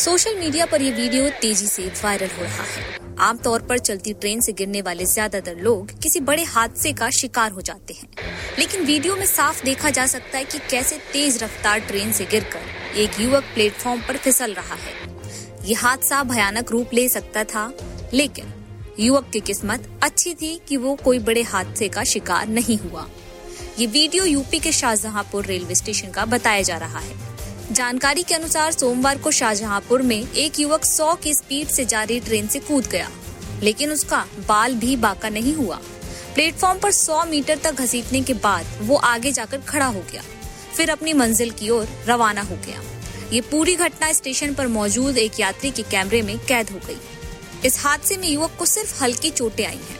Social media पर ये video तेज़ी से वायरल हो रहा है। आमतौर पर चलती ट्रेन से गिरने वाले ज़्यादातर लोग किसी बड़े हादसे का शिकार हो जाते हैं। लेकिन वीडियो में साफ़ देखा जा सकता है कि कैसे तेज रफ्तार ट्रेन से गिरकर एक युवक प्लेटफॉर्म पर फिसल रहा है। ये हादसा भयानक रूप ले सकता था, लेकिन युवक की किस्मत अच्छी थी कि वो कोई बड़े हादसे का शिकार नहीं हुआ। ये वीडियो यूपी के शाहजहांपुर रेलवे स्टेशन का बताया जा रहा है। जानकारी के अनुसार सोमवार को शाहजहांपुर में एक युवक 100 की स्पीड से जा रही ट्रेन से कूद गया, लेकिन उसका बाल भी बाका नहीं हुआ। प्लेटफॉर्म पर 100 मीटर तक घसीटने के बाद वो आगे जाकर खड़ा हो गया, फिर अपनी मंजिल की ओर रवाना हो गया। ये पूरी घटना स्टेशन पर मौजूद एक यात्री के कैमरे में कैद हो गई। इस हादसे में युवक को सिर्फ़ हल्की चोटें आई हैं।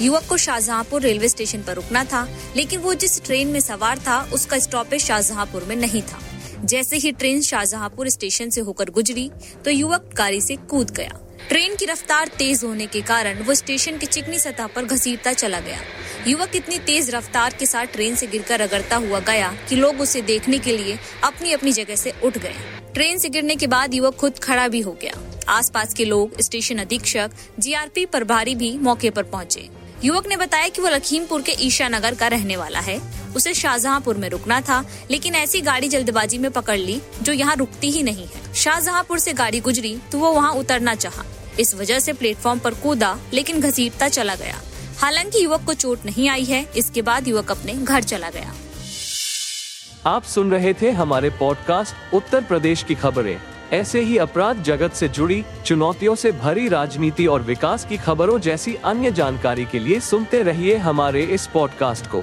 युवक को शाहजहांपुर रेलवे स्टेशन पर रुकना था, लेकिन वो जिस ट्रेन में सवार था, उसका स्टॉपेज शाहजहांपुर में नहीं था। जैसे ही ट्रेन शाहजहांपुर स्टेशन से होकर गुजरी तो युवक गाड़ी से कूद गया। ट्रेन की रफ्तार तेज होने के कारण वो स्टेशन की चिकनी सतह पर घसीटता चला गया। युवक इतनी तेज रफ्तार के साथ ट्रेन से गिरकर रगड़ता हुआ गया कि लोग उसे देखने के लिए अपनी अपनी जगह से उठ गए। ट्रेन से गिरने के बाद युवक खुद खड़ा भी हो गया। आसपास के लोग, स्टेशन अधीक्षक, जीआरपी प्रभारी भी मौके पर पहुँचे। युवक ने बताया कि वो लखीमपुर के ईशा नगर का रहने वाला है। उसे शाहजहांपुर में रुकना था, लेकिन ऐसी गाड़ी जल्दबाजी में पकड़ ली, जो यहाँ रुकती ही नहीं है। शाहजहांपुर से गाड़ी गुजरी तो वो वहाँ उतरना चाहा। इस वजह से प्लेटफॉर्म पर कूदा, लेकिन घसीटता चला गया। हालाँकि युवक को चोट नहीं आई है, इसके बाद युवक अपने घर चला गया। आप सुन रहे थे हमारे पॉडकास्ट, उत्तर प्रदेश की खबरें। ऐसे ही अपराध जगत से जुड़ी, चुनौतियों से भरी राजनीति और विकास की खबरों जैसी अन्य जानकारी के लिए सुनते रहिए हमारे इस पॉडकास्ट को।